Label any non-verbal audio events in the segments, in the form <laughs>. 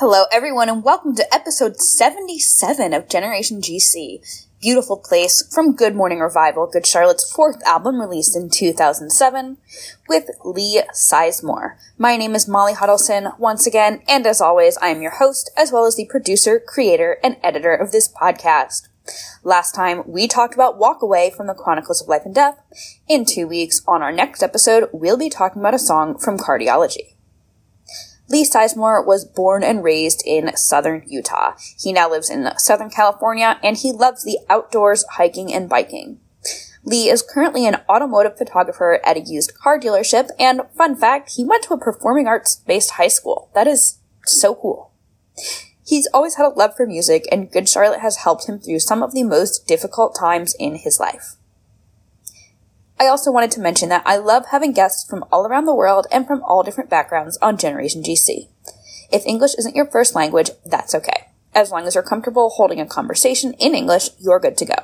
Hello, everyone, and welcome to episode 77 of Generation GC. Beautiful Place from Good Morning Revival, Good Charlotte's fourth album released in 2007 with Lee Sizemore. My name is Molly Hudelson once again, and as always, I am your host, as well as the producer, creator, and editor of this podcast. Last time, we talked about Walk Away from the Chronicles of Life and Death. In two weeks, on our next episode, we'll be talking about a song from Cardiology. Lee Sizemore was born and raised in southern Utah. He now lives in Southern California and he loves the outdoors, hiking, and biking. Lee is currently an automotive photographer at a used car dealership, and fun fact, he went to a performing arts based high school. That is so cool. He's always had a love for music, and Good Charlotte has helped him through some of the most difficult times in his life. I also wanted to mention that I love having guests from all around the world and from all different backgrounds on Generation GC. If English isn't your first language, that's okay. As long as you're comfortable holding a conversation in English, you're good to go.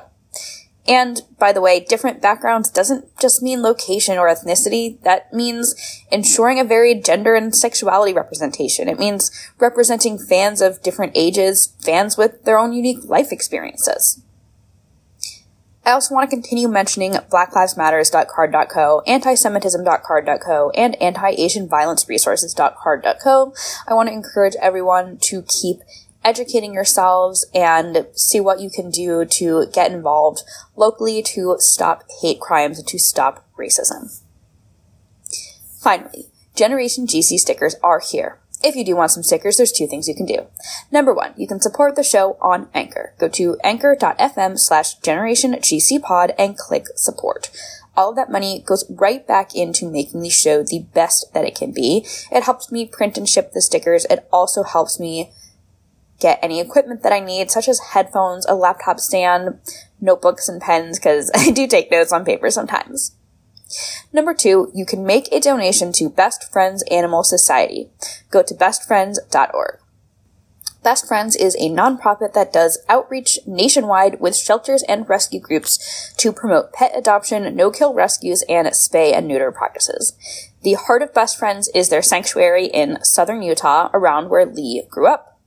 And by the way, different backgrounds doesn't just mean location or ethnicity. That means ensuring a varied gender and sexuality representation. It means representing fans of different ages, fans with their own unique life experiences. I also want to continue mentioning blacklivesmatters.carrd.co, antisemitism.carrd.co, and anti-asianviolenceresources.carrd.co. I want to encourage everyone to keep educating yourselves and see what you can do to get involved locally to stop hate crimes and to stop racism. Finally, Generation GC stickers are here. If you do want some stickers, there's two things you can do. Number one, you can support the show on Anchor. Go to anchor.fm slash generation GC pod and click support. All of that money goes right back into making the show the best that it can be. It helps me print and ship the stickers. It also helps me get any equipment that I need, such as headphones, a laptop stand, notebooks and pens, because <laughs> I do take notes on paper sometimes. Number two, you can make a donation to Best Friends Animal Society. Go to bestfriends.org. Best Friends is a nonprofit that does outreach nationwide with shelters and rescue groups to promote pet adoption, no-kill rescues, and spay and neuter practices. The heart of Best Friends is their sanctuary in southern Utah, around where Lee grew up.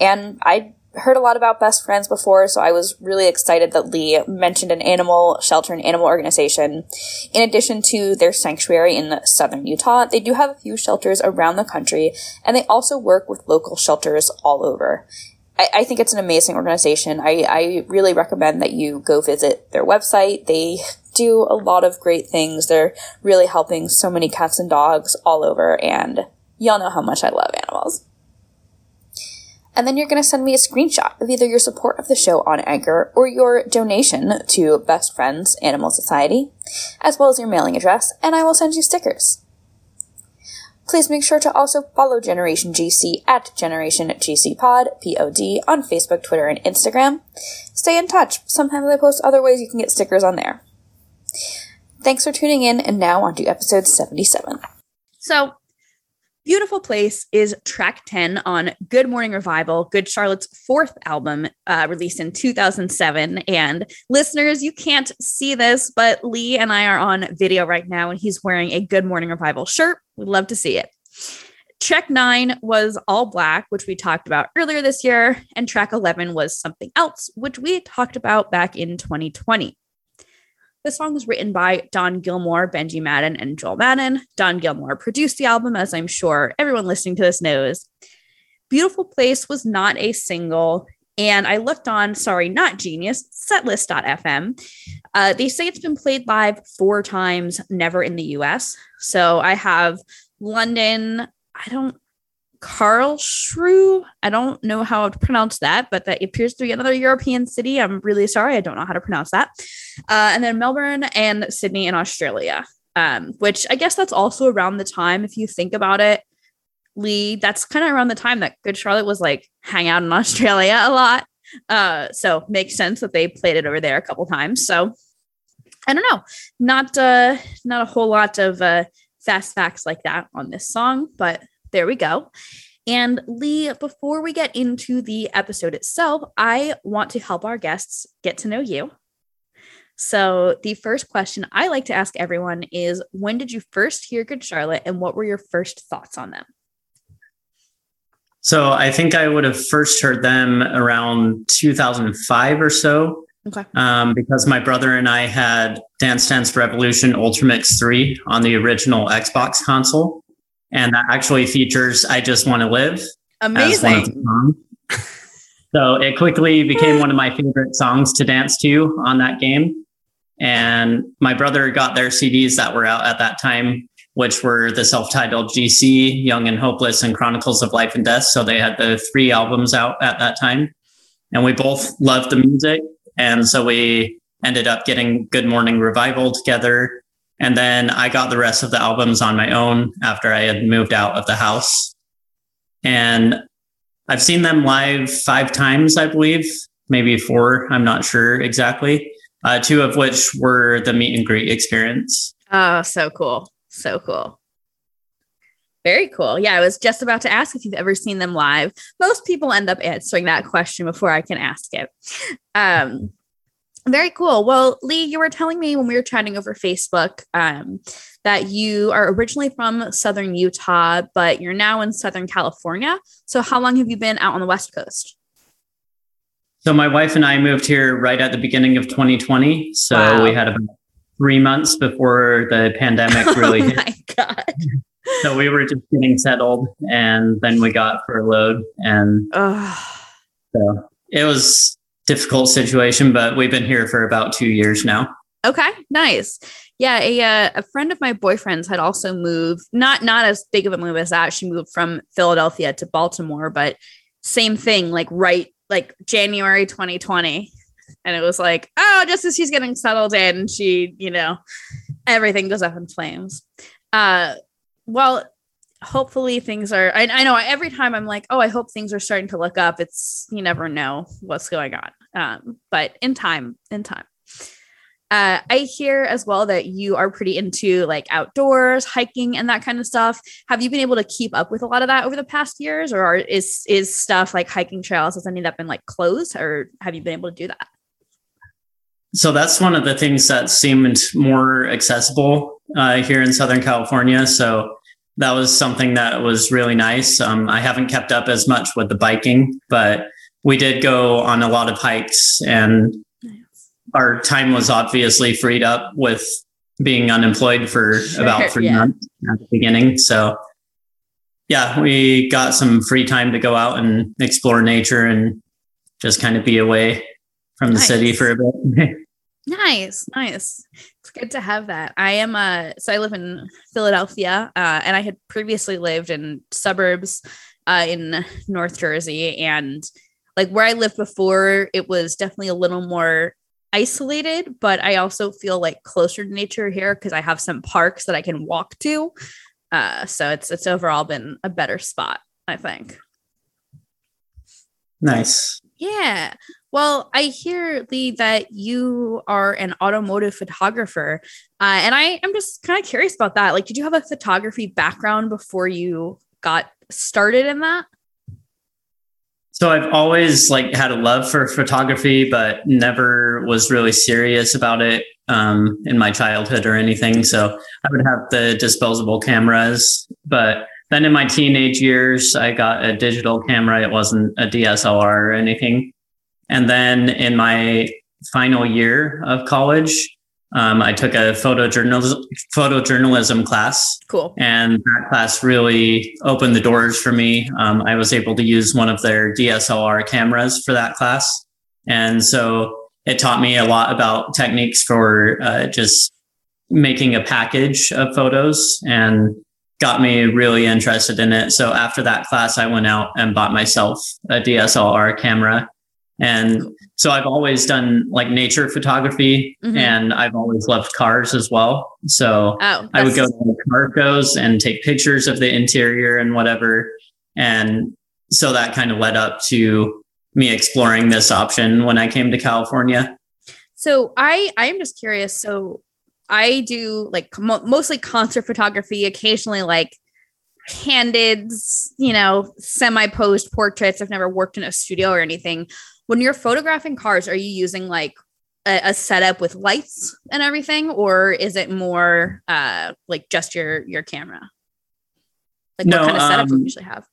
And I heard a lot about best friends before, so I was really excited that Lee mentioned an animal shelter and animal organization. In addition to their sanctuary in southern Utah, they do have a few shelters around the country, and they also work with local shelters all over. I, I think it's an amazing organization. I, I really recommend that you go visit their website. They do a lot of great things. They're really helping so many cats and dogs all over, and y'all know how much I love animals and then you're going to send me a screenshot of either your support of the show on Anchor or your donation to Best Friends Animal Society, as well as your mailing address, and I will send you stickers. Please make sure to also follow Generation GC at Generation GC Pod, P-O-D, on Facebook, Twitter, and Instagram. Stay in touch. Sometimes I post other ways you can get stickers on there. Thanks for tuning in, and now on to episode 77. So, Beautiful Place is track 10 on Good Morning Revival, Good Charlotte's fourth album, uh, released in 2007. And listeners, you can't see this, but Lee and I are on video right now, and he's wearing a Good Morning Revival shirt. We'd love to see it. Track nine was All Black, which we talked about earlier this year, and track 11 was Something Else, which we talked about back in 2020. The song was written by Don Gilmore, Benji Madden, and Joel Madden. Don Gilmore produced the album, as I'm sure everyone listening to this knows. Beautiful Place was not a single, and I looked on, sorry, not Genius, setlist.fm. Uh, they say it's been played live four times, never in the US. So I have London, I don't Karlsruhe. I don't know how to pronounce that, but that appears to be another European city. I'm really sorry. I don't know how to pronounce that. Uh, and then Melbourne and Sydney in Australia, um, which I guess that's also around the time, if you think about it, Lee, that's kind of around the time that Good Charlotte was like hang out in <laughs> Australia a lot. Uh, so makes sense that they played it over there a couple times. So I don't know, not uh, not a whole lot of uh, fast facts like that on this song, but there we go. And Lee, before we get into the episode itself, I want to help our guests get to know you. So, the first question I like to ask everyone is When did you first hear Good Charlotte and what were your first thoughts on them? So I think I would have first heard them around 2005 or so. Okay. Um, because my brother and I had Dance Dance Revolution Ultramix 3 on the original Xbox console. And that actually features I Just Want to Live. Amazing. so it quickly became one of my favorite songs to dance to on that game. And my brother got their CDs that were out at that time, which were the self titled GC, Young and Hopeless, and Chronicles of Life and Death. So they had the three albums out at that time. And we both loved the music. And so we ended up getting Good Morning Revival together. And then I got the rest of the albums on my own after I had moved out of the house. And I've seen them live five times, I believe, maybe four. I'm not sure exactly. Uh, two of which were the meet and greet experience. Oh, so cool. So cool. Very cool. Yeah, I was just about to ask if you've ever seen them live. Most people end up answering that question before I can ask it. Um, very cool. Well, Lee, you were telling me when we were chatting over Facebook um, that you are originally from Southern Utah, but you're now in Southern California. So, how long have you been out on the West Coast? So, my wife and I moved here right at the beginning of 2020. So, wow. we had about three months before the pandemic <laughs> really oh hit. my God. So, we were just getting settled and then we got furloughed. And so it was difficult situation, but we've been here for about two years now. Okay, nice. Yeah, a uh, a friend of my boyfriend's had also moved. Not not as big of a move as that. She moved from Philadelphia to Baltimore, but same thing. Like right, like January 2020, and it was like, oh, just as she's getting settled in, she, you know, everything goes up in flames. Uh, well, hopefully things are I, I, know every time i'm like oh i hope things are starting to look up. It's you never know what's going on. Um, but in time in time. Uh, i hear as well that you are pretty into like outdoors hiking and that kind of stuff. Have you been able to keep up with a lot of that over the past years or are, is is stuff like hiking trails has any of that been like closed or have you been able to do that? So that's one of the things that seemed more accessible uh, here in southern california. So that was something that was really nice. Um, I haven't kept up as much with the biking, but we did go on a lot of hikes and our time was obviously freed up with being unemployed for sure, about three yeah. months at the beginning. So yeah, we got some free time to go out and explore nature and just kind of be away from the nice. city for a bit. <laughs> nice, nice. It's good to have that. I am uh so I live in Philadelphia, uh, and I had previously lived in suburbs uh, in North Jersey, and like where I lived before, it was definitely a little more isolated, but I also feel like closer to nature here because I have some parks that I can walk to. Uh, so it's it's overall been a better spot, I think. Nice. Yeah. Well, I hear Lee that you are an automotive photographer, uh, and I am just kind of curious about that. Like, did you have a photography background before you got started in that? So I've always like had a love for photography, but never was really serious about it um, in my childhood or anything. So I would have the disposable cameras, but then in my teenage years, I got a digital camera. It wasn't a DSLR or anything. And then in my final year of college, um, I took a photojournalism photojournalism class. Cool. And that class really opened the doors for me. Um, I was able to use one of their DSLR cameras for that class, and so it taught me a lot about techniques for uh, just making a package of photos and got me really interested in it. So after that class, I went out and bought myself a DSLR camera and so I've always done like nature photography mm-hmm. and I've always loved cars as well. So oh, I would go to car shows and take pictures of the interior and whatever. And so that kind of led up to me exploring this option when I came to California. So I I'm just curious. So I do like mo- mostly concert photography, occasionally like candid, you know, semi posed portraits. I've never worked in a studio or anything when you're photographing cars, are you using like a, a setup with lights and everything, or is it more uh, like just your your camera? Like no, what kind of setup um, do you usually have?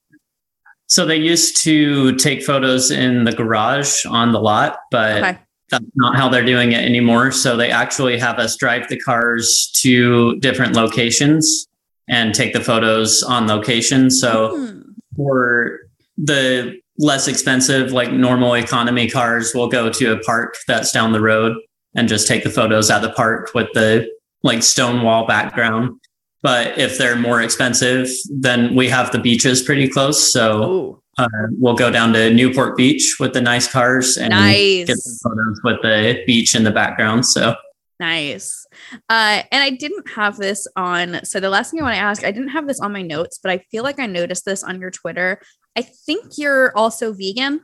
So they used to take photos in the garage on the lot, but Okay. that's not how they're doing it anymore. So they actually have us drive the cars to different locations and take the photos on location. So Hmm. for the less expensive, like normal economy cars, we'll go to a park that's down the road and just take the photos at the park with the like stone wall background. But if they're more expensive, then we have the beaches pretty close. So uh, we'll go down to Newport Beach with the nice cars and nice. get some photos with the beach in the background. So Nice. Uh, and I didn't have this on. So the last thing I want to ask, I didn't have this on my notes, but I feel like I noticed this on your Twitter. I think you're also vegan.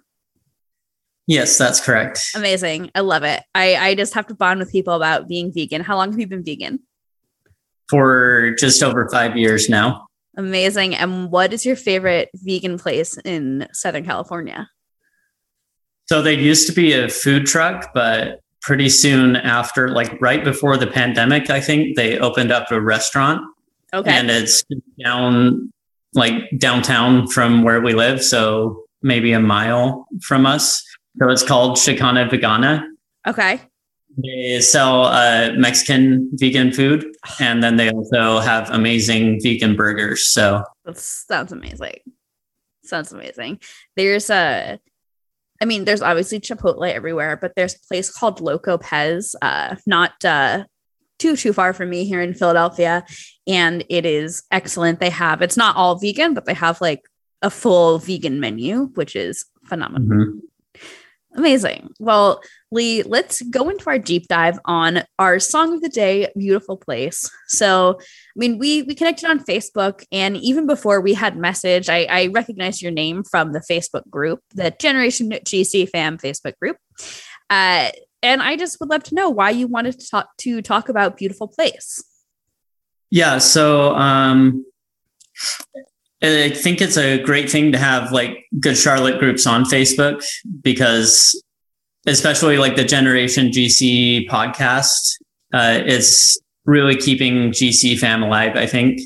yes, that's correct. Amazing. I love it. I, I just have to bond with people about being vegan. How long have you been vegan? For just over five years now. Amazing. And what is your favorite vegan place in Southern California? So there used to be a food truck, but pretty soon after, like right before the pandemic, I think they opened up a restaurant Okay. and it's down like downtown from where we live. So maybe a mile from us. So it's called Chicana Vegana. okay. They sell uh, Mexican vegan food, and then they also have amazing vegan burgers. So That sounds amazing. Sounds amazing. There's a, I mean, there's obviously Chipotle everywhere, but there's a place called Loco Pez, uh, not uh, too too far from me here in Philadelphia, and it is excellent. They have it's not all vegan, but they have like a full vegan menu, which is phenomenal. mhm. Amazing. Well, Lee, let's go into our deep dive on our song of the day, Beautiful Place. So, I mean, we we connected on Facebook, and even before we had message, I, I recognized your name from the Facebook group, the Generation GC Fam Facebook group. Uh, and I just would love to know why you wanted to talk to talk about Beautiful Place. Yeah. So um, I think it's a great thing to have like good Charlotte groups on Facebook because, especially like the Generation GC podcast, uh, it's really keeping GC fam alive. I think.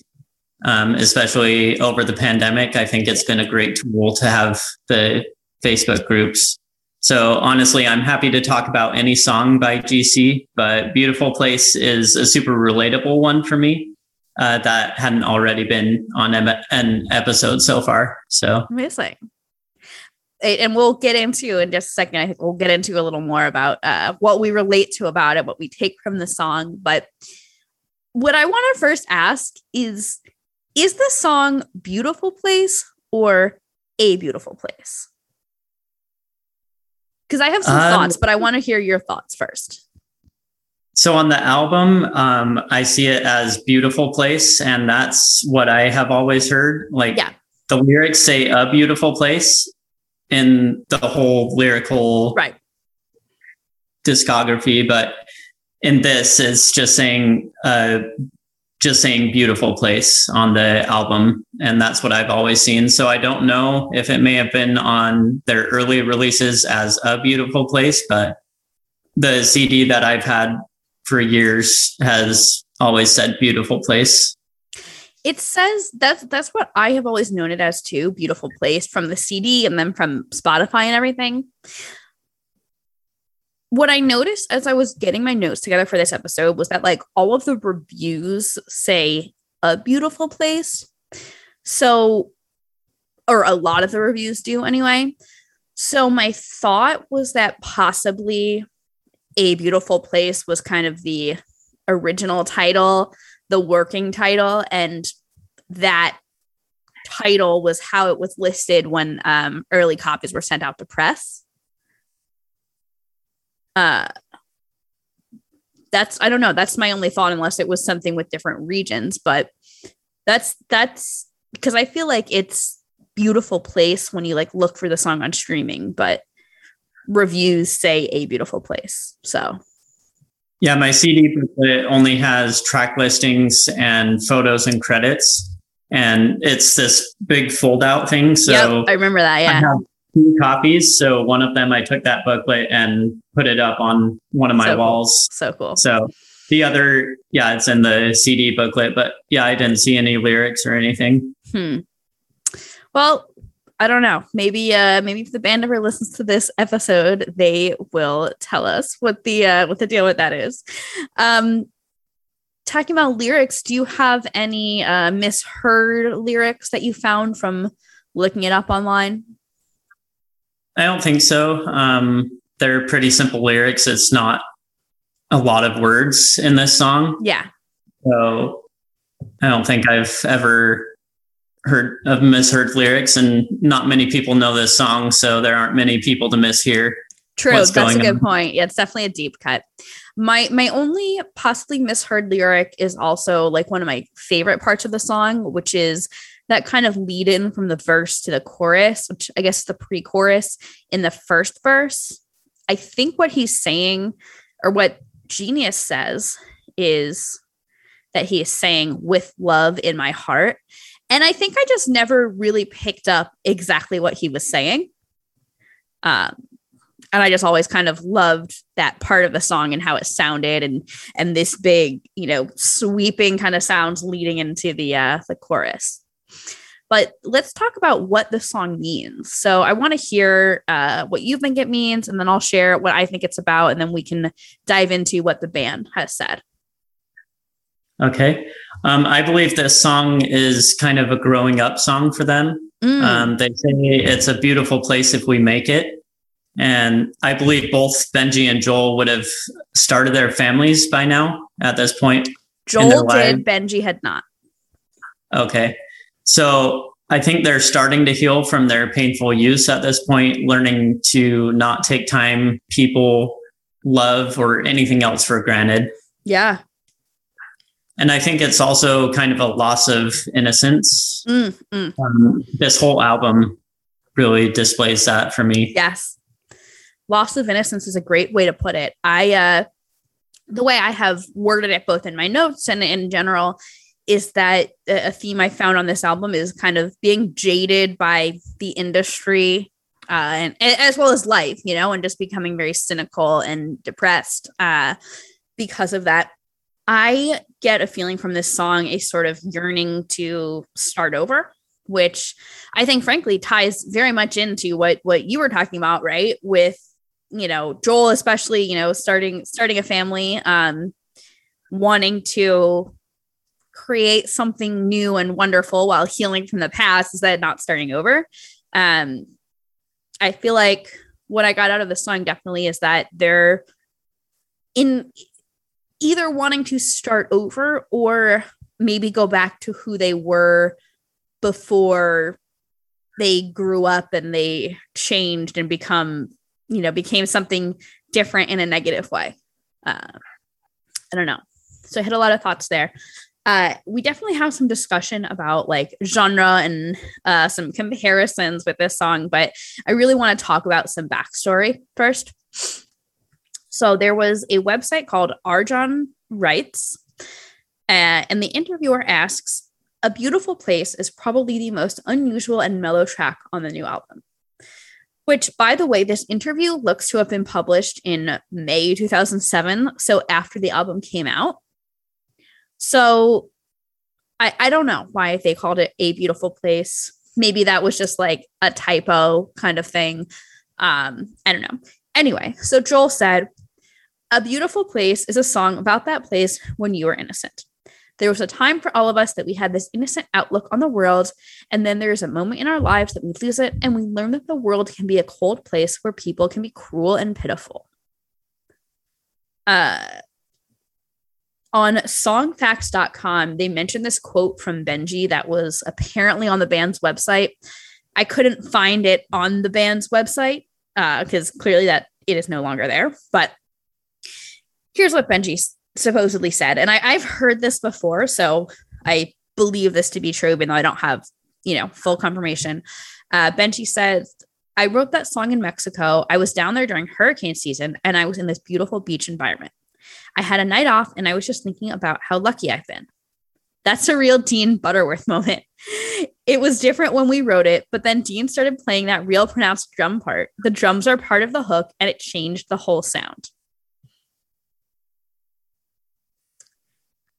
Um, especially over the pandemic, I think it's been a great tool to have the Facebook groups. So honestly, I'm happy to talk about any song by GC, but Beautiful Place is a super relatable one for me uh, that hadn't already been on an episode so far. So Amazing. And we'll get into in just a second. I think we'll get into a little more about uh, what we relate to about it, what we take from the song. But what I want to first ask is Is the song Beautiful Place or A Beautiful Place? Because I have some Um, thoughts, but I want to hear your thoughts first. So on the album, um, I see it as beautiful place, and that's what I have always heard. Like Yeah. the lyrics say a beautiful place in the whole lyrical Right. discography, but in this, it's just saying uh, just saying beautiful place on the album, and that's what I've always seen. So I don't know if it may have been on their early releases as a beautiful place, but the CD that I've had for years has always said beautiful place. It says that's that's what I have always known it as too. Beautiful place from the CD and then from Spotify and everything. What I noticed as I was getting my notes together for this episode was that like all of the reviews say a beautiful place. So or a lot of the reviews do anyway. So my thought was that possibly a beautiful place was kind of the original title the working title and that title was how it was listed when um, early copies were sent out to press. Uh that's i don't know that's my only thought unless it was something with different regions but that's that's because i feel like it's beautiful place when you like look for the song on streaming but reviews say a beautiful place so Yeah, my CD booklet only has track listings and photos and credits, and it's this big fold out thing. So yep, i remember that Yeah. I have two copies. So one of them I took that booklet and put it up on one of my So cool. walls. so cool So the other, yeah, it's in the CD booklet, but yeah, I didn't see any lyrics or anything. Hmm. Well, I don't know. Maybe uh maybe if the band ever listens to this episode, they will tell us what the uh what the deal with that is. Um talking about lyrics, do you have any uh misheard lyrics that you found from looking it up online? I don't think so. Um they're pretty simple lyrics. It's not a lot of words in this song. Yeah. So I don't think I've ever heard of misheard lyrics, and not many people know this song, so there aren't many people to mishear. True, that's a good on. point. Yeah, it's definitely a deep cut. My my only possibly misheard lyric is also like one of my favorite parts of the song, which is that kind of lead in from the verse to the chorus, which I guess the pre-chorus in the first verse. I think what he's saying or what Genius says is that he is saying with love in my heart. And I think I just never really picked up exactly what he was saying. Um, and I just always kind of loved that part of the song and how it sounded and and this big, you know, sweeping kind of sounds leading into the uh the chorus. But let's talk about what the song means. So I want to hear uh, what you think it means, and then I'll share what I think it's about, and then we can dive into what the band has said. Okay. Um, I believe this song is kind of a growing up song for them. Mm. Um, they say it's a beautiful place if we make it. And I believe both Benji and Joel would have started their families by now at this point. Joel did, Benji had not. Okay. So I think they're starting to heal from their painful use at this point, learning to not take time, people, love, or anything else for granted. Yeah. And I think it's also kind of a loss of innocence. Mm, mm. Um, this whole album really displays that for me. Yes. Loss of innocence is a great way to put it. I, uh, the way I have worded it both in my notes and in general is that a theme I found on this album is kind of being jaded by the industry uh, and, as well as life, you know, and just becoming very cynical and depressed uh, because of that. I get a feeling from this song a sort of yearning to start over, which I think, frankly, ties very much into what what you were talking about, right? With you know Joel, especially, you know, starting starting a family, um, wanting to create something new and wonderful while healing from the past instead of not starting over. Um, I feel like what I got out of the song definitely is that they're in either wanting to start over or maybe go back to who they were before they grew up and they changed and become you know became something different in a negative way. Uh, i don't know. So i had a lot of thoughts there. Uh, we definitely have some discussion about like genre and uh, some comparisons with this song but i really want to talk about some backstory first so there was a website called Arjan Writes, uh, and the interviewer asks, "A beautiful place is probably the most unusual and mellow track on the new album." Which, by the way, this interview looks to have been published in May 2007, so after the album came out. So I, I don't know why they called it a beautiful place. Maybe that was just like a typo kind of thing. Um, I don't know. Anyway, so Joel said, a Beautiful Place is a song about that place when you were innocent. There was a time for all of us that we had this innocent outlook on the world, and then there's a moment in our lives that we lose it and we learn that the world can be a cold place where people can be cruel and pitiful. Uh, on songfacts.com, they mentioned this quote from Benji that was apparently on the band's website. I couldn't find it on the band's website because uh, clearly that it is no longer there, but here's what Benji supposedly said. And I, I've heard this before, so I believe this to be true, even though I don't have, you know, full confirmation. Uh, Benji says, I wrote that song in Mexico. I was down there during hurricane season and I was in this beautiful beach environment. I had a night off and I was just thinking about how lucky I've been. That's a real Dean Butterworth moment. <laughs> It was different when we wrote it, but then Dean started playing that real pronounced drum part. The drums are part of the hook and it changed the whole sound.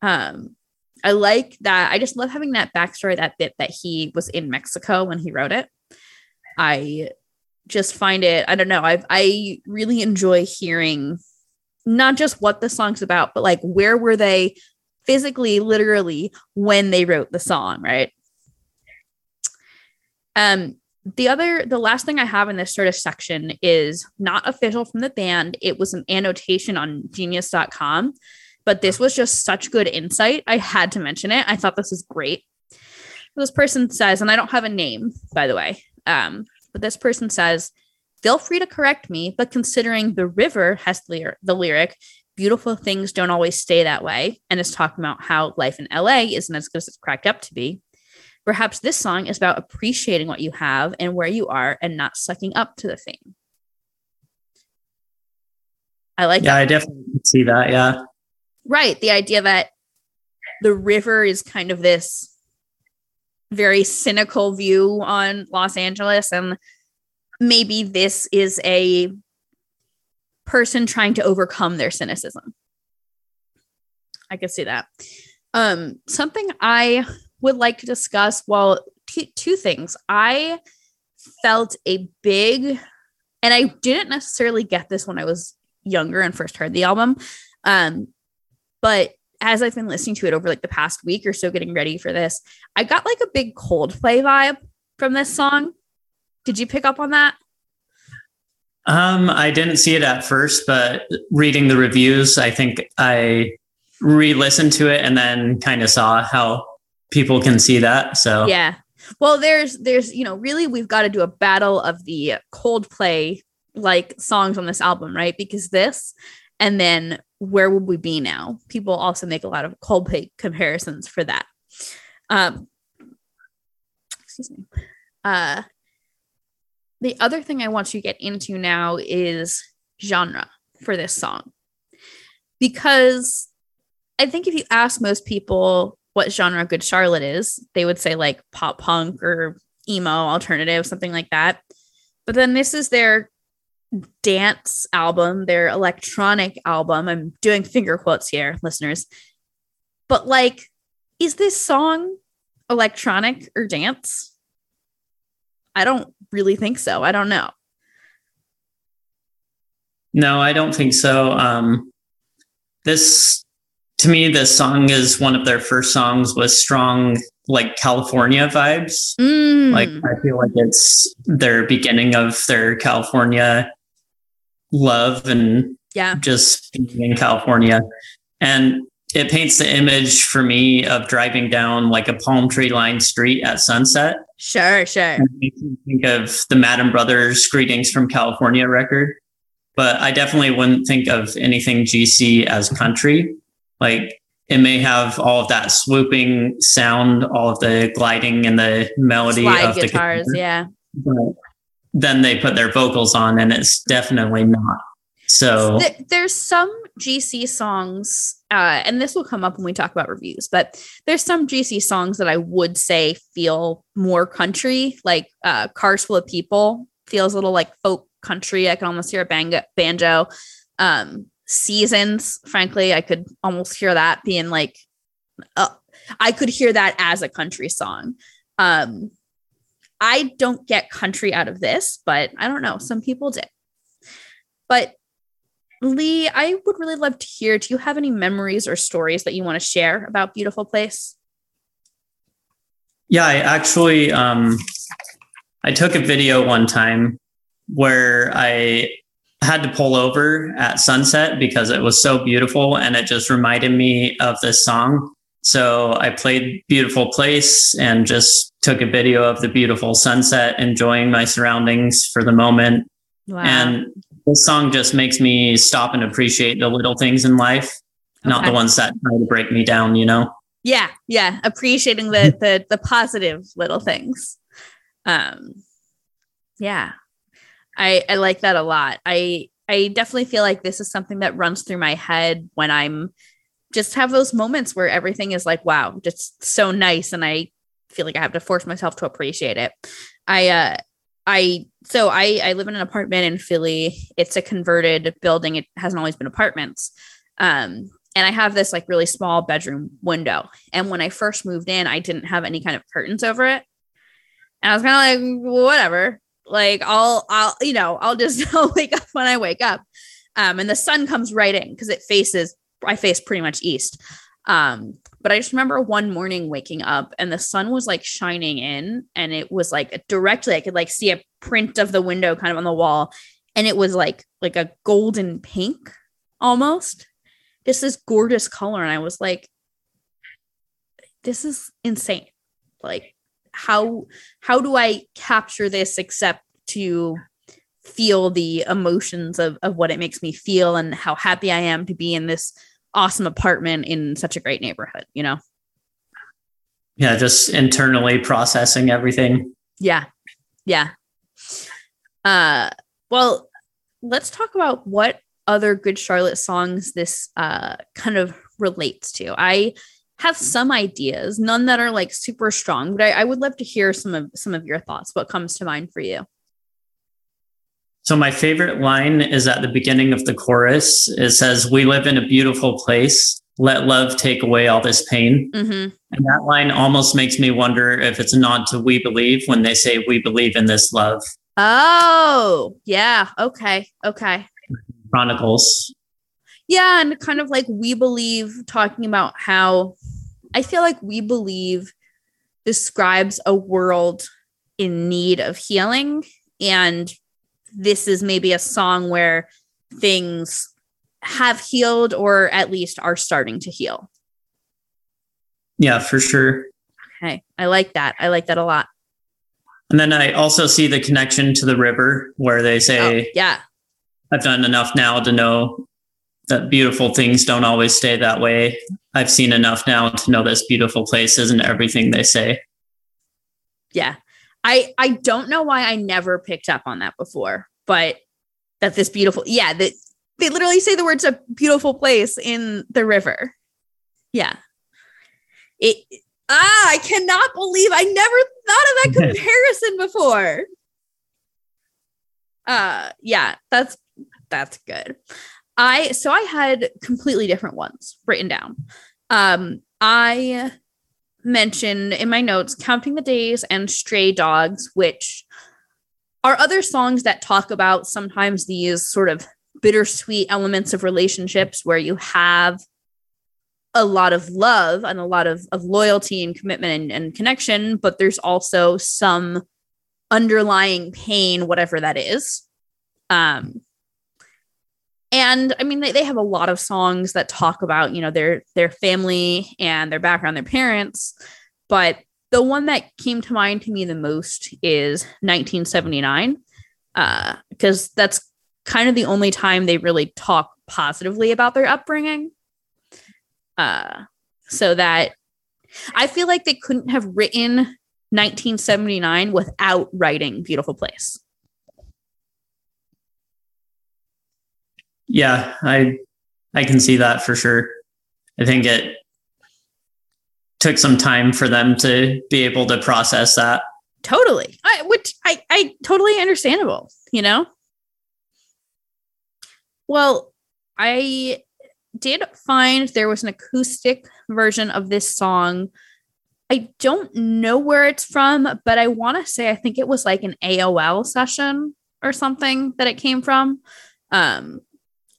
Um, I like that. I just love having that backstory, that bit that he was in Mexico when he wrote it. I just find it, I don't know, I I really enjoy hearing not just what the song's about, but like where were they physically, literally when they wrote the song, right? Um, the other, the last thing I have in this sort of section is not official from the band. It was an annotation on genius.com, but this was just such good insight. I had to mention it. I thought this was great. This person says, and I don't have a name, by the way, um, but this person says, feel free to correct me, but considering the river has the, the lyric, beautiful things don't always stay that way, and is talking about how life in LA isn't as good as it's cracked up to be. Perhaps this song is about appreciating what you have and where you are and not sucking up to the fame. I like yeah, that. I definitely see that. Yeah. Right. The idea that the river is kind of this very cynical view on Los Angeles and maybe this is a person trying to overcome their cynicism. I could see that. Um, something I would like to discuss, well, t- two things. I felt a big, and I didn't necessarily get this when I was younger and first heard the album, um, but as I've been listening to it over like the past week or so, getting ready for this, I got like a big Coldplay vibe from this song. Did you pick up on that? Um, I didn't see it at first, but reading the reviews, I think I re-listened to it and then kind of saw how people can see that. So yeah. Well, there's there's you know really we've got to do a battle of the Coldplay like songs on this album, right? Because this and then where would we be now? People also make a lot of Coldplay comparisons for that. Um, excuse me. Uh, the other thing I want you to get into now is genre for this song. Because I think if you ask most people what genre Good Charlotte is, they would say like pop punk or emo alternative, something like that. But then this is their dance album, their electronic album. I'm doing finger quotes here, listeners. But like, is this song electronic or dance? I don't really think so. I don't know. No, I don't think so. Um, this, to me, this song is one of their first songs with strong, like California vibes. Mm. Like, I feel like it's their beginning of their California love and yeah, just in California. And it paints the image for me of driving down like a palm tree lined street at sunset. Sure, sure. And makes me think of the Madden Brothers Greetings from California record. But I definitely wouldn't think of anything GC as country. Like it may have all of that swooping sound, all of the gliding and the melody Slide of guitars, the guitar. yeah. But then they put their vocals on and it's definitely not. So there's some GC songs, uh, and this will come up when we talk about reviews, but there's some GC songs that I would say feel more country, like uh, Cars Full of People feels a little like folk country. I can almost hear a banjo. Um, Seasons, frankly, I could almost hear that being like, uh, I could hear that as a country song. Um, I don't get country out of this, but I don't know. Some people did. But Lee, I would really love to hear. Do you have any memories or stories that you want to share about Beautiful Place? Yeah, I actually um I took a video one time where I had to pull over at sunset because it was so beautiful and it just reminded me of this song. So I played Beautiful Place and just took a video of the beautiful sunset, enjoying my surroundings for the moment. Wow. And this song just makes me stop and appreciate the little things in life, not the ones that try to break me down, you know? yeah, yeah, appreciating the the the positive little things. Um, yeah, I I like that a lot. I I definitely feel like this is something that runs through my head when I'm just have those moments where everything is like, wow, just so nice, and I feel like I have to force myself to appreciate it. I uh I so I I live in an apartment in Philly. It's a converted building. It hasn't always been apartments. Um and I have this like really small bedroom window. And when I first moved in, I didn't have any kind of curtains over it. And I was kind of like whatever. Like I'll I'll you know, I'll just I'll <laughs> wake up when I wake up. Um, and the sun comes right in because it faces I face pretty much east. Um, but I just remember one morning waking up and the sun was like shining in and it was like directly I could like see a print of the window kind of on the wall and it was like like a golden pink almost. Just this gorgeous color and I was like this is insane. Like how how do I capture this except to feel the emotions of of what it makes me feel and how happy I am to be in this awesome apartment in such a great neighborhood, you know? Yeah, just internally processing everything. Yeah. Yeah. Uh well, let's talk about what other good Charlotte songs this uh kind of relates to. I have some ideas, none that are like super strong, but I, I would love to hear some of some of your thoughts. What comes to mind for you? So my favorite line is at the beginning of the chorus. It says, "We live in a beautiful place. Let love take away all this pain." Mm-hmm. And that line almost makes me wonder if it's a nod to "We Believe" when they say, "We believe in this love." Oh, yeah. Okay. Okay. Chronicles. Yeah, and kind of like we believe talking about how I feel like we believe describes a world in need of healing and this is maybe a song where things have healed or at least are starting to heal. Yeah, for sure. Okay. I like that. I like that a lot. And then I also see the connection to the river where they say, oh, Yeah. I've done enough now to know that beautiful things don't always stay that way. I've seen enough now to know this beautiful place isn't everything they say. Yeah. I I don't know why I never picked up on that before, but that this beautiful yeah, that they literally say the words a beautiful place in the river. Yeah. It ah, I cannot believe I never thought of that <laughs> comparison before. Uh yeah, that's that's good. I so I had completely different ones written down. Um I mentioned in my notes Counting the Days and Stray Dogs, which are other songs that talk about sometimes these sort of bittersweet elements of relationships where you have a lot of love and a lot of, of loyalty and commitment and, and connection, but there's also some underlying pain, whatever that is. Um, and i mean they, they have a lot of songs that talk about you know their their family and their background their parents. But the one that came to mind to me the most is 1979 uh because that's kind of the only time they really talk positively about their upbringing. Uh so that i feel like they couldn't have written 1979 without writing beautiful place Yeah, I I can see that for sure. I think it took some time for them to be able to process that. Totally. I which I I totally understandable, you know? Well, I did find there was an acoustic version of this song. I don't know where it's from, but I want to say I think it was like an AOL session or something that it came from. Um,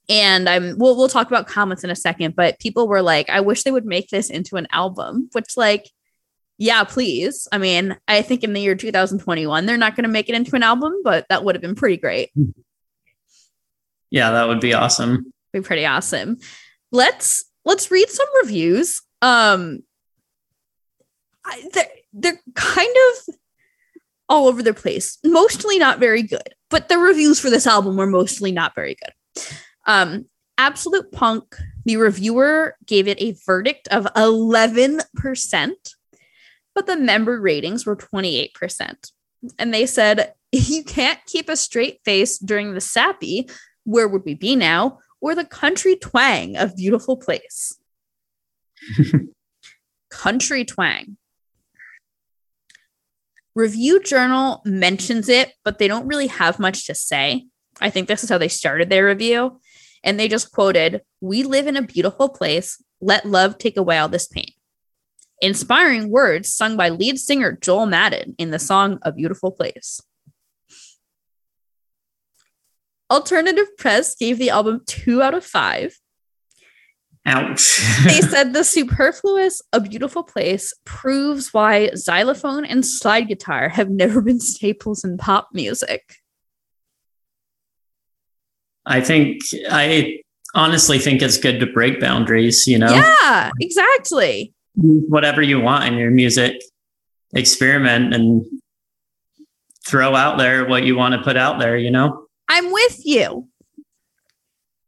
and I'm we'll we'll talk about comments in a second, but people were like, I wish they would make this into an album, which like yeah, please. I mean, I think in the year 2021 they're not going to make it into an album, but that would have been pretty great. <laughs> Yeah, that would be awesome. Be pretty awesome. Let's let's read some reviews. Um I, they're, they're kind of all over the place. Mostly not very good, but the reviews for this album were mostly not very good. Um, Absolute Punk, the reviewer gave it a verdict of 11%, but the member ratings were 28%. And they said, you can't keep a straight face during the sappy, where would we be now? Or the country twang of Beautiful Place. <laughs> country twang. Review Journal mentions it, but they don't really have much to say. I think this is how they started their review. And they just quoted, We live in a beautiful place. Let love take away all this pain. Inspiring words sung by lead singer Joel Madden in the song A Beautiful Place. Alternative Press gave the album two out of five. Ouch. They <laughs> said the superfluous A Beautiful Place proves why xylophone and slide guitar have never been staples in pop music. I think I honestly think it's good to break boundaries, you know? Yeah, exactly. Whatever you want in your music, experiment and throw out there what you want to put out there, you know? I'm with you.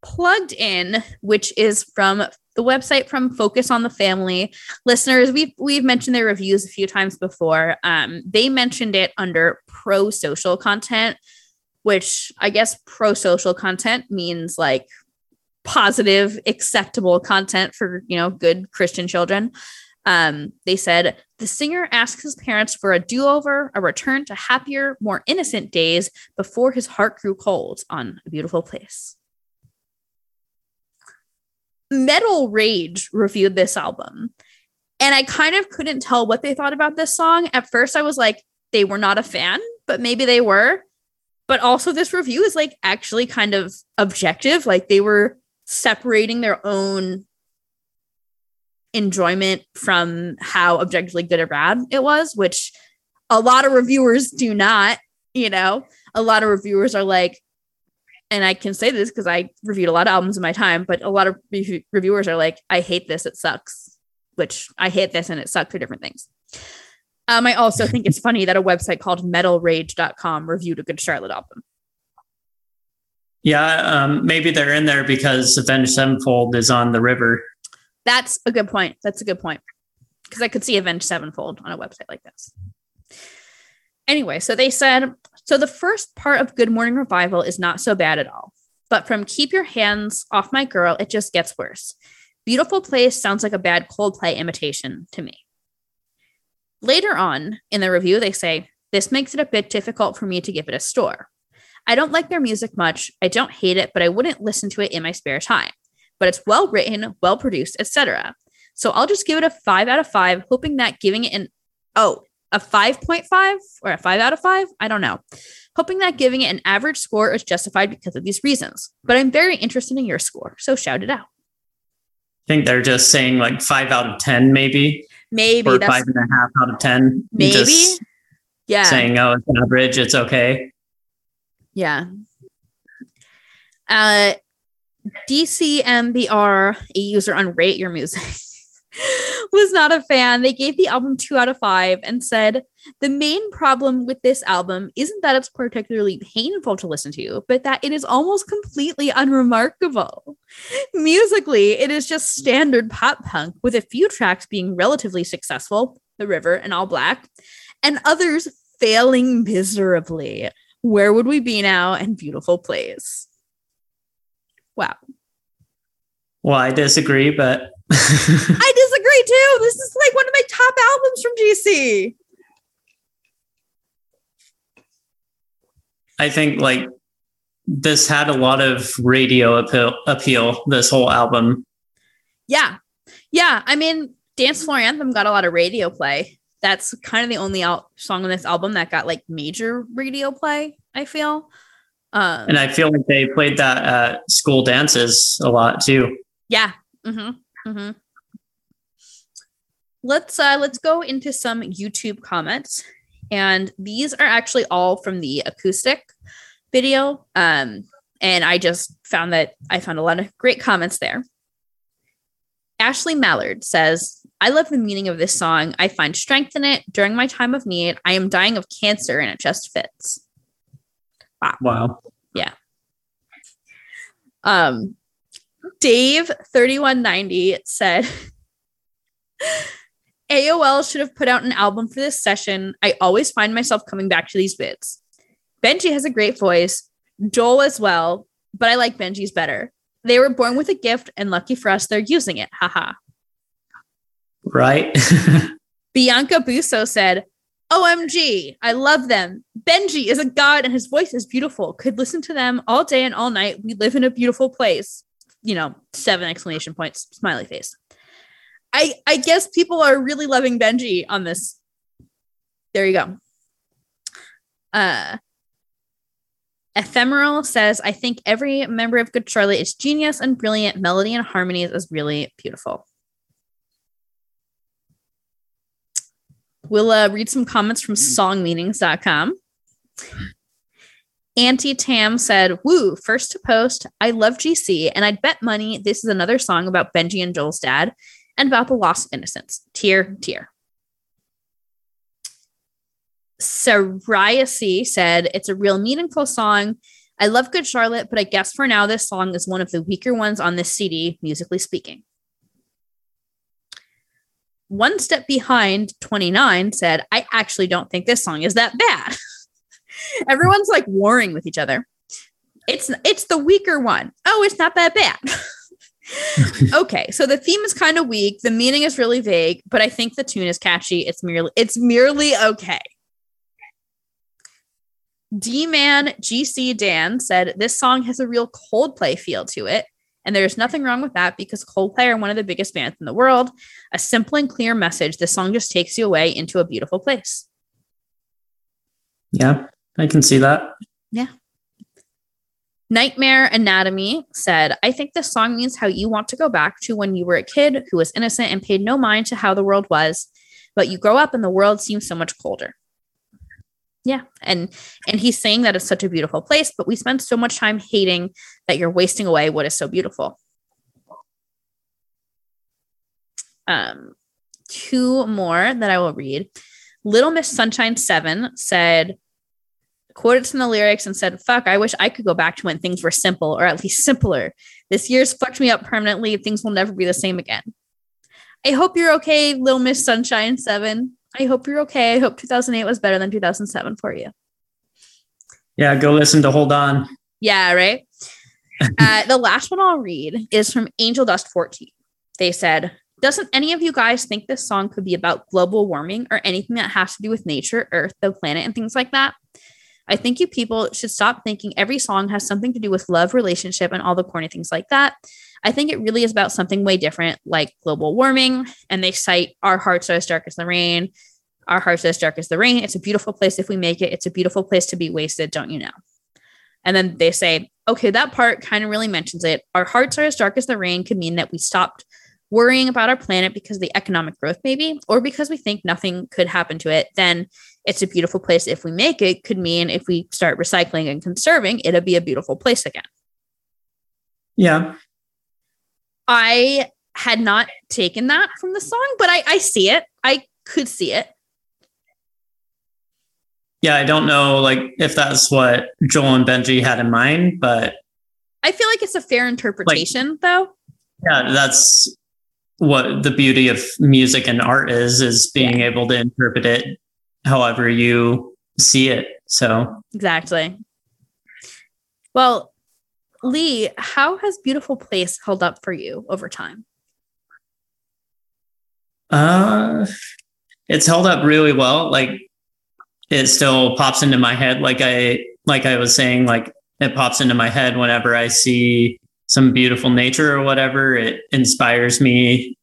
Plugged in, which is from the website from Focus on the Family. Listeners, we've we've mentioned their reviews a few times before. Um, they mentioned it under pro social content, which I guess pro social content means like positive, acceptable content for you know good Christian children. Um, they said the singer asks his parents for a do over, a return to happier, more innocent days before his heart grew cold on a beautiful place. Metal Rage reviewed this album, and I kind of couldn't tell what they thought about this song. At first, I was like, they were not a fan, but maybe they were. But also, this review is like actually kind of objective. Like they were separating their own enjoyment from how objectively good or bad it was, which a lot of reviewers do not. You know, a lot of reviewers are like, and I can say this because I reviewed a lot of albums in my time, but a lot of re- reviewers are like, I hate this, it sucks, which I hate this and it sucks for different things. Um, I also think it's funny that a website called metalrage.com reviewed a Good Charlotte album. Yeah, um, maybe they're in there because Avenged Sevenfold is on the river. That's a good point. That's a good point. Because I could see Avenged Sevenfold on a website like this. Anyway, so they said so the first part of Good Morning Revival is not so bad at all. But from Keep Your Hands Off My Girl, it just gets worse. Beautiful Place sounds like a bad Coldplay imitation to me. Later on in the review, they say, This makes it a bit difficult for me to give it a store. I don't like their music much. I don't hate it, but I wouldn't listen to it in my spare time. But it's well written, well produced, etc. So I'll just give it a five out of five, hoping that giving it an oh, a 5.5 or a 5 out of 5. I don't know. Hoping that giving it an average score is justified because of these reasons. But I'm very interested in your score, so shout it out. I think they're just saying like five out of 10, maybe. Maybe. Or five and a half out of 10. Maybe. Just yeah. Saying, oh, it's an average, it's okay. Yeah. Uh, DCMBR, a user on Rate Your Music. <laughs> was not a fan. They gave the album two out of five and said the main problem with this album isn't that it's particularly painful to listen to, but that it is almost completely unremarkable. Musically, it is just standard pop punk with a few tracks being relatively successful, The River and All Black, and others failing miserably. Where would we be now? And Beautiful Place. Wow. Well, I disagree, but <laughs> I disagree too. This is like one of my top albums from GC. I think like this had a lot of radio appeal, appeal this whole album. Yeah. Yeah. I mean, Dance Floor Anthem got a lot of radio play. That's kind of the only al- song on this album that got like major radio play, I feel. Um, and I feel like they played that at school dances a lot too. Yeah. Mm-hmm. Mm-hmm. Let's uh, let's go into some YouTube comments, and these are actually all from the acoustic video. Um, and I just found that I found a lot of great comments there. Ashley Mallard says, I love the meaning of this song. I find strength in it during my time of need. I am dying of cancer and it just fits. Wow. Wow. Yeah. Um, Dave 3190 said, <laughs> AOL should have put out an album for this session. I always find myself coming back to these bits. Benji has a great voice, Joel as well, but I like Benji's better. They were born with a gift, and lucky for us, they're using it. Haha. Right. <laughs> Bianca Busso said, OMG, I love them. Benji is a god and his voice is beautiful. Could listen to them all day and all night. We live in a beautiful place. You know, seven exclamation points, smiley face. I I guess people are really loving Benji on this. There you go. Uh Ephemeral says, I think every member of Good Charlotte is genius and brilliant. Melody and harmonies is really beautiful. We'll uh, read some comments from songmeanings.com. Auntie Tam said, Woo, first to post. I love GC, and I'd bet money this is another song about Benji and Joel's dad and about the loss of innocence. Tear, tear. Sariasi said, It's a real meaningful song. I love Good Charlotte, but I guess for now, this song is one of the weaker ones on this CD, musically speaking. One Step Behind 29 said, I actually don't think this song is that bad. <laughs> Everyone's like warring with each other. It's it's the weaker one. Oh, it's not that bad. <laughs> okay, so the theme is kind of weak, the meaning is really vague, but I think the tune is catchy. It's merely it's merely okay. D Man GC Dan said this song has a real Coldplay feel to it. And there's nothing wrong with that because Coldplay are one of the biggest bands in the world. A simple and clear message. This song just takes you away into a beautiful place. Yeah, I can see that. Yeah. Nightmare Anatomy said, I think this song means how you want to go back to when you were a kid who was innocent and paid no mind to how the world was, but you grow up and the world seems so much colder. Yeah. And and he's saying that it's such a beautiful place, but we spend so much time hating that you're wasting away what is so beautiful. Um two more that I will read. Little Miss Sunshine 7 said quoted some of the lyrics and said, Fuck, I wish I could go back to when things were simple or at least simpler. This year's fucked me up permanently. Things will never be the same again. I hope you're okay, Little Miss Sunshine 7. I hope you're okay. I hope 2008 was better than 2007 for you. Yeah, go listen to Hold On. Yeah, right. <laughs> uh, the last one I'll read is from Angel Dust 14. They said, Doesn't any of you guys think this song could be about global warming or anything that has to do with nature, earth, the planet, and things like that? I think you people should stop thinking every song has something to do with love, relationship, and all the corny things like that. I think it really is about something way different, like global warming. And they cite Our Hearts Are as Dark as the Rain. Our Hearts Are as Dark as the Rain. It's a beautiful place if we make it. It's a beautiful place to be wasted, don't you know? And then they say, okay, that part kind of really mentions it. Our hearts are as dark as the rain could mean that we stopped worrying about our planet because of the economic growth, maybe, or because we think nothing could happen to it. Then it's a beautiful place if we make it, could mean if we start recycling and conserving, it'll be a beautiful place again. Yeah. I had not taken that from the song, but I, I see it. I could see it. Yeah, I don't know like if that's what Joel and Benji had in mind, but I feel like it's a fair interpretation like, though. Yeah, that's what the beauty of music and art is is being yeah. able to interpret it however you see it. So Exactly. Well, Lee, how has Beautiful Place held up for you over time? Uh it's held up really well. Like it still pops into my head like I like I was saying like it pops into my head whenever I see some beautiful nature or whatever it inspires me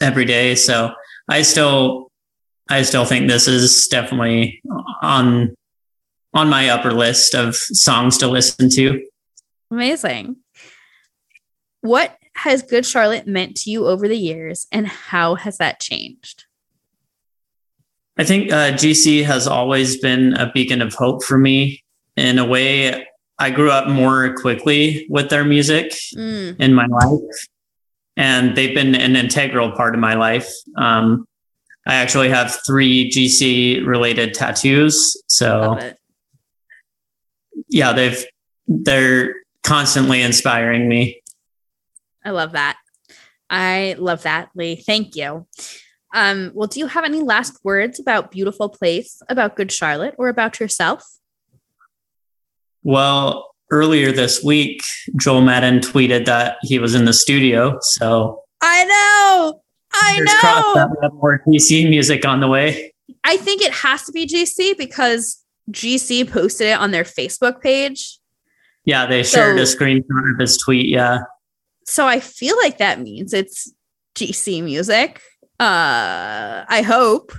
every day so I still I still think this is definitely on on my upper list of songs to listen to amazing what has good charlotte meant to you over the years and how has that changed I think uh, GC has always been a beacon of hope for me. In a way, I grew up more quickly with their music mm. in my life, and they've been an integral part of my life. Um, I actually have three GC related tattoos. So, yeah, they've they're constantly inspiring me. I love that. I love that, Lee. Thank you. Um, well, do you have any last words about Beautiful Place, about Good Charlotte, or about yourself? Well, earlier this week, Joel Madden tweeted that he was in the studio. So I know, I know. That we have more GC music on the way. I think it has to be GC because GC posted it on their Facebook page. Yeah, they shared so, a screenshot of his tweet. Yeah. So I feel like that means it's GC music. Uh, I hope.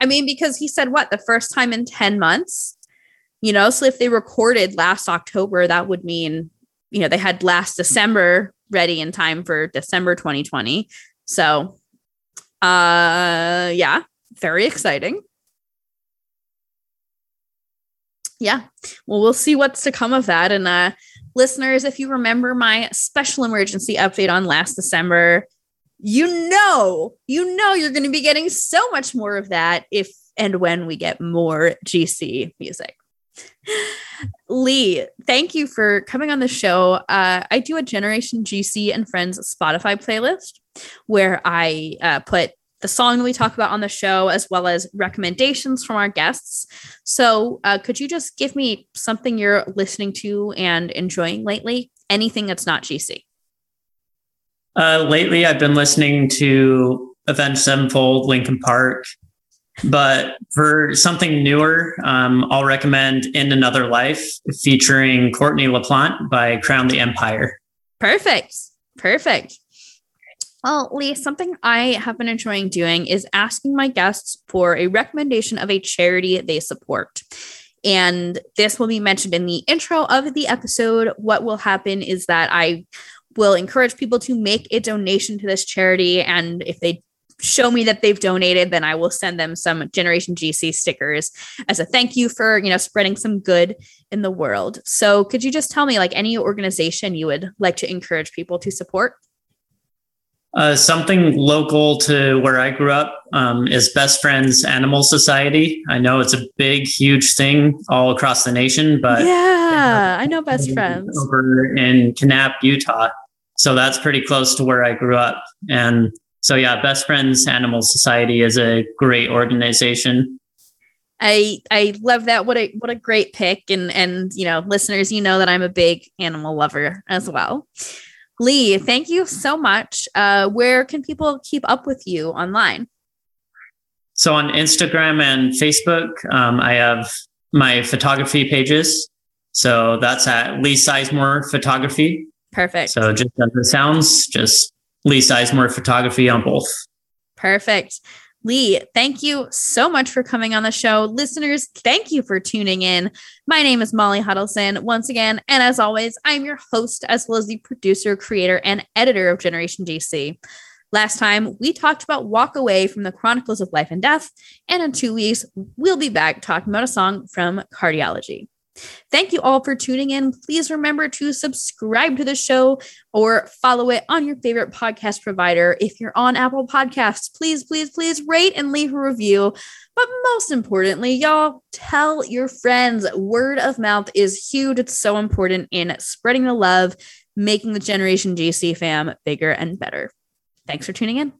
I mean, because he said what the first time in 10 months You know, so if they recorded last October, that would mean, you know, they had last December ready in time for December 2020. So, uh, yeah, very exciting. Yeah, well, we'll see what's to come of that. And uh, listeners, if you remember my special emergency update on last December, you know, you know, you're going to be getting so much more of that if and when we get more GC music. <laughs> Lee, thank you for coming on the show. Uh, I do a Generation GC and Friends Spotify playlist where I uh, put the song that we talk about on the show as well as recommendations from our guests. So, uh, could you just give me something you're listening to and enjoying lately? Anything that's not GC? Uh, lately, I've been listening to Avenged Sevenfold, Linkin Park, but for something newer, um, I'll recommend In Another Life featuring Courtney LaPlante by Crown the Empire. Perfect. Perfect. Well, Lee, something I have been enjoying doing is asking my guests for a recommendation of a charity they support. And this will be mentioned in the intro of the episode. What will happen is that I will encourage people to make a donation to this charity. And if they show me that they've donated, then I will send them some Generation GC stickers as a thank you for, you know, spreading some good in the world. So could you just tell me like any organization you would like to encourage people to support? Uh, something local to where I grew up um, is Best Friends Animal Society. I know it's a big, huge thing all across the nation, but yeah, I know Best Friends over in Kanab, Utah. So that's pretty close to where I grew up. And so yeah, Best Friends Animal Society is a great organization. I I love that. What a what a great pick. And and you know, listeners, you know that I'm a big animal lover as well. Lee, thank you so much. Uh, where can people keep up with you online? So on Instagram and Facebook, um, I have my photography pages. So that's at Lee Sizemore Photography. Perfect. So just as it sounds, just Lee Sizemore Photography on both. Perfect. Lee, thank you so much for coming on the show. Listeners, thank you for tuning in. My name is Molly Hudelson once again. And as always, I'm your host, as well as the producer, creator, and editor of Generation GC. Last time, we talked about Walk Away from the Chronicles of Life and Death. And in two weeks, we'll be back talking about a song from Cardiology. Thank you all for tuning in. Please remember to subscribe to the show or follow it on your favorite podcast provider. If you're on Apple Podcasts, please, please, please rate and leave a review. But most importantly, y'all tell your friends. Word of mouth is huge. It's so important in spreading the love, making the Generation GC fam bigger and better. Thanks for tuning in.